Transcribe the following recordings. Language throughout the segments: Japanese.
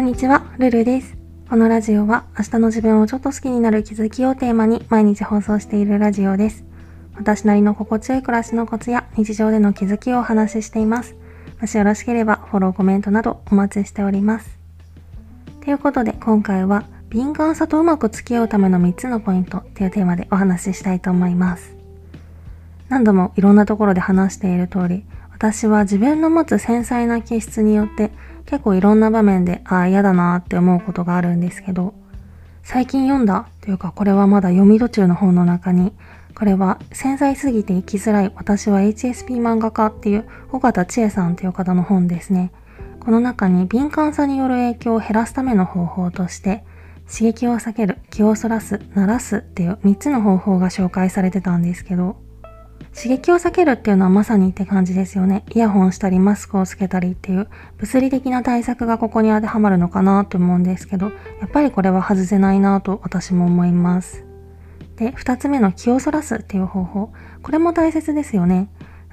こんにちは、ルルです。このラジオは明日の自分をちょっと好きになる気づきをテーマに毎日放送しているラジオです。私なりの心地よい暮らしのコツや日常での気づきをお話ししています。もしよろしければフォロー、コメントなどお待ちしております。ということで今回は敏感さとうまく付き合うための3つのポイントっていうテーマでお話ししたいと思います。何度もいろんなところで話している通り、私は自分の持つ繊細な気質によって結構いろんな場面で、ああ、嫌だなって思うことがあるんですけど、最近読んだというか、これはまだ読み途中の本の中に、これは繊細すぎて生きづらい私は HSP 漫画家っていう尾形千恵さんという方の本ですね。この中に敏感さによる影響を減らすための方法として、刺激を避ける、気をそらす、鳴らすっていう3つの方法が紹介されてたんですけど、刺激を避けるっていうのはまさにって感じですよね。イヤホンしたりマスクをつけたりっていう物理的な対策がここに当てはまるのかなと思うんですけど、やっぱりこれは外せないなと私も思います。で、二つ目の気をそらすっていう方法。これも大切ですよね。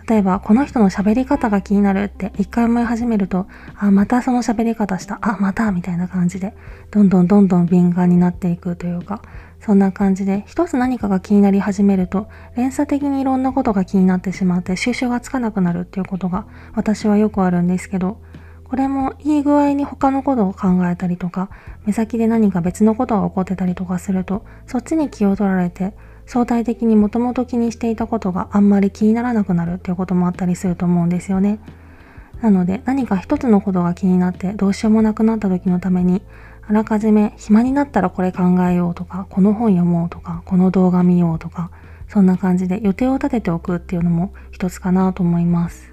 例えば、この人の喋り方が気になるって一回思い始めると、あ、またその喋り方した、あ、またみたいな感じで、どんどんどんどん敏感になっていくというか、そんな感じで、一つ何かが気になり始めると、連鎖的にいろんなことが気になってしまって収集がつかなくなるっていうことが私はよくあるんですけど、これもいい具合に他のことを考えたりとか、目先で何か別のことが起こってたりとかすると、そっちに気を取られて、相対的にもともと気にしていたことがあんまり気にならなくなるっていうこともあったりすると思うんですよね。なので何か一つのことが気になってどうしようもなくなった時のためにあらかじめ暇になったらこれ考えようとかこの本読もうとかこの動画見ようとかそんな感じで予定を立てておくっていうのも一つかなと思います。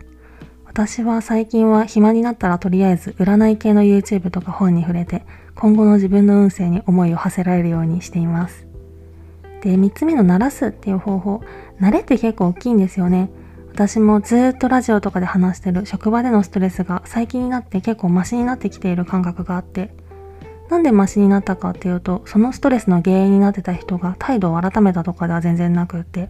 私は最近は暇になったらとりあえず占い系の YouTube とか本に触れて今後の自分の運勢に思いを馳せられるようにしています。で、3つ目の鳴らすっていう方法。慣れって結構大きいんですよね。私もずっとラジオとかで話してる職場でのストレスが最近になって結構マシになってきている感覚があって、なんでマシになったかっていうと、そのストレスの原因になってた人が態度を改めたとかでは全然なくって、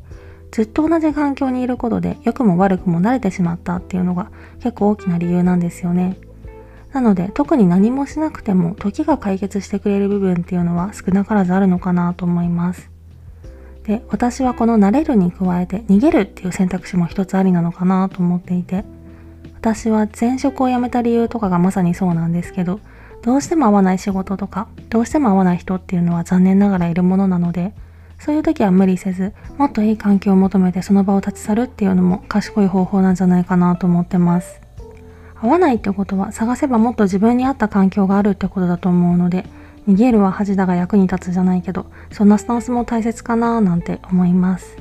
ずっと同じ環境にいることで良くも悪くも慣れてしまったっていうのが結構大きな理由なんですよね。なので特に何もしなくても時が解決してくれる部分っていうのは少なからずあるのかなと思います。で、私はこの慣れるに加えて逃げるっていう選択肢も一つありなのかなと思っていて、私は前職を辞めた理由とかがまさにそうなんですけど、どうしても合わない仕事とか、どうしても合わない人っていうのは残念ながらいるものなので、そういう時は無理せず、もっといい環境を求めてその場を立ち去るっていうのも賢い方法なんじゃないかなと思ってます。合わないってことは探せばもっと自分に合った環境があるってことだと思うので、逃げるは恥だが役に立つじゃないけど、そんなスタンスも大切かななんて思います。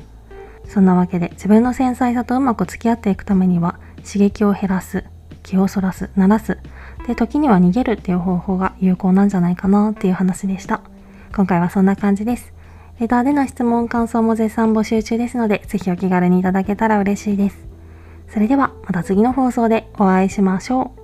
そんなわけで自分の繊細さとうまく付き合っていくためには刺激を減らす、気をそらす、鳴らす、で、時には逃げるっていう方法が有効なんじゃないかなっていう話でした。今回はそんな感じです。レターでの質問、感想も絶賛募集中ですので、ぜひお気軽にいただけたら嬉しいです。それではまた次の放送でお会いしましょう。